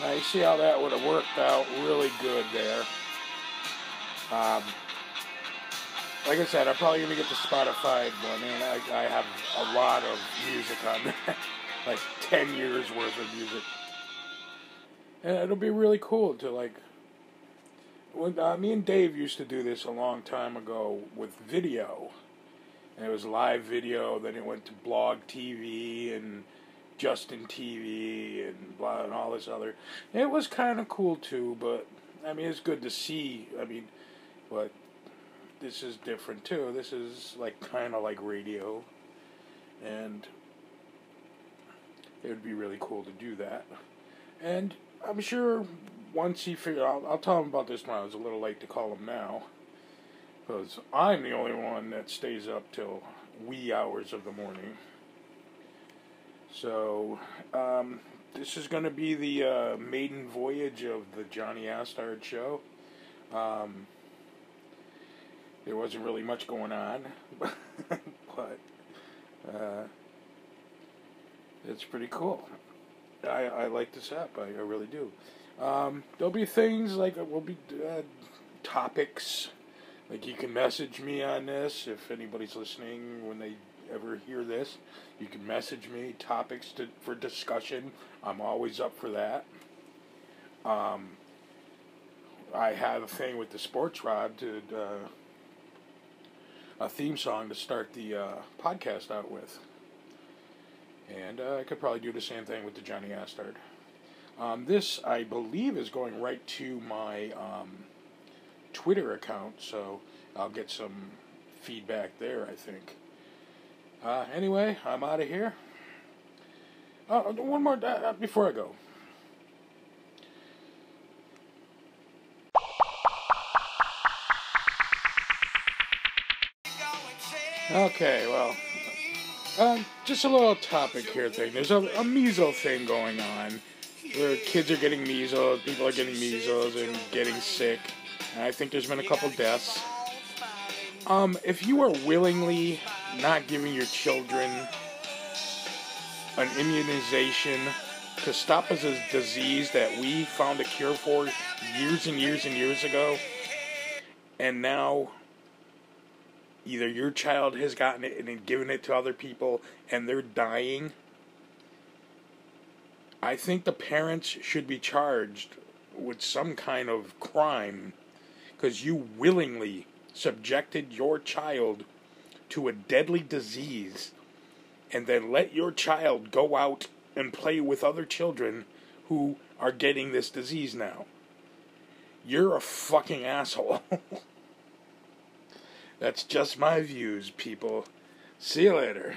I see how that would have worked out really good there. Um, like I said, I'm probably gonna get the Spotify one, and I, I have a lot of music on there, like ten years worth of music, and it'll be really cool to like. When uh, me and Dave used to do this a long time ago with video, and it was live video. Then it went to blog TV and Justin TV and blah and all this other. It was kind of cool too, but I mean it's good to see. I mean, but this is different too. This is like kind of like radio, and it would be really cool to do that. And I'm sure once he figure, I'll, I'll tell him about this when I was a little late to call him now, because I'm the only one that stays up till wee hours of the morning. So, um, this is going to be the uh, maiden voyage of the Jonny Asstard show. Um, there wasn't really much going on, but uh, it's pretty cool. I, I like this app, I, I really do. Um, there'll be things like, uh, will be uh, topics, like you can message me on this if anybody's listening when they ever hear this. You can message me topics to, for discussion. I'm always up for that. Um, I have a thing with the sports rod to uh, a theme song to start the uh, podcast out with, and uh, I could probably do the same thing with the Jonny Asstard. Um, this, I believe, is going right to my um, Twitter account, so I'll get some feedback there. I think. Uh, anyway, I'm out of here. Uh, one more uh, before I go. Okay, well, uh, just a little topic here thing. There's a, a measles thing going on where kids are getting measles, people are getting measles and getting sick. And I think there's been a couple deaths. Um, if you are willingly not giving your children an immunization to stop a disease that we found a cure for years and years and years ago, and now either your child has gotten it and given it to other people and they're dying. I think the parents should be charged with some kind of crime because you willingly subjected your child to a deadly disease and then let your child go out and play with other children who are getting this disease now. You're a fucking asshole. That's just my views, people. See you later.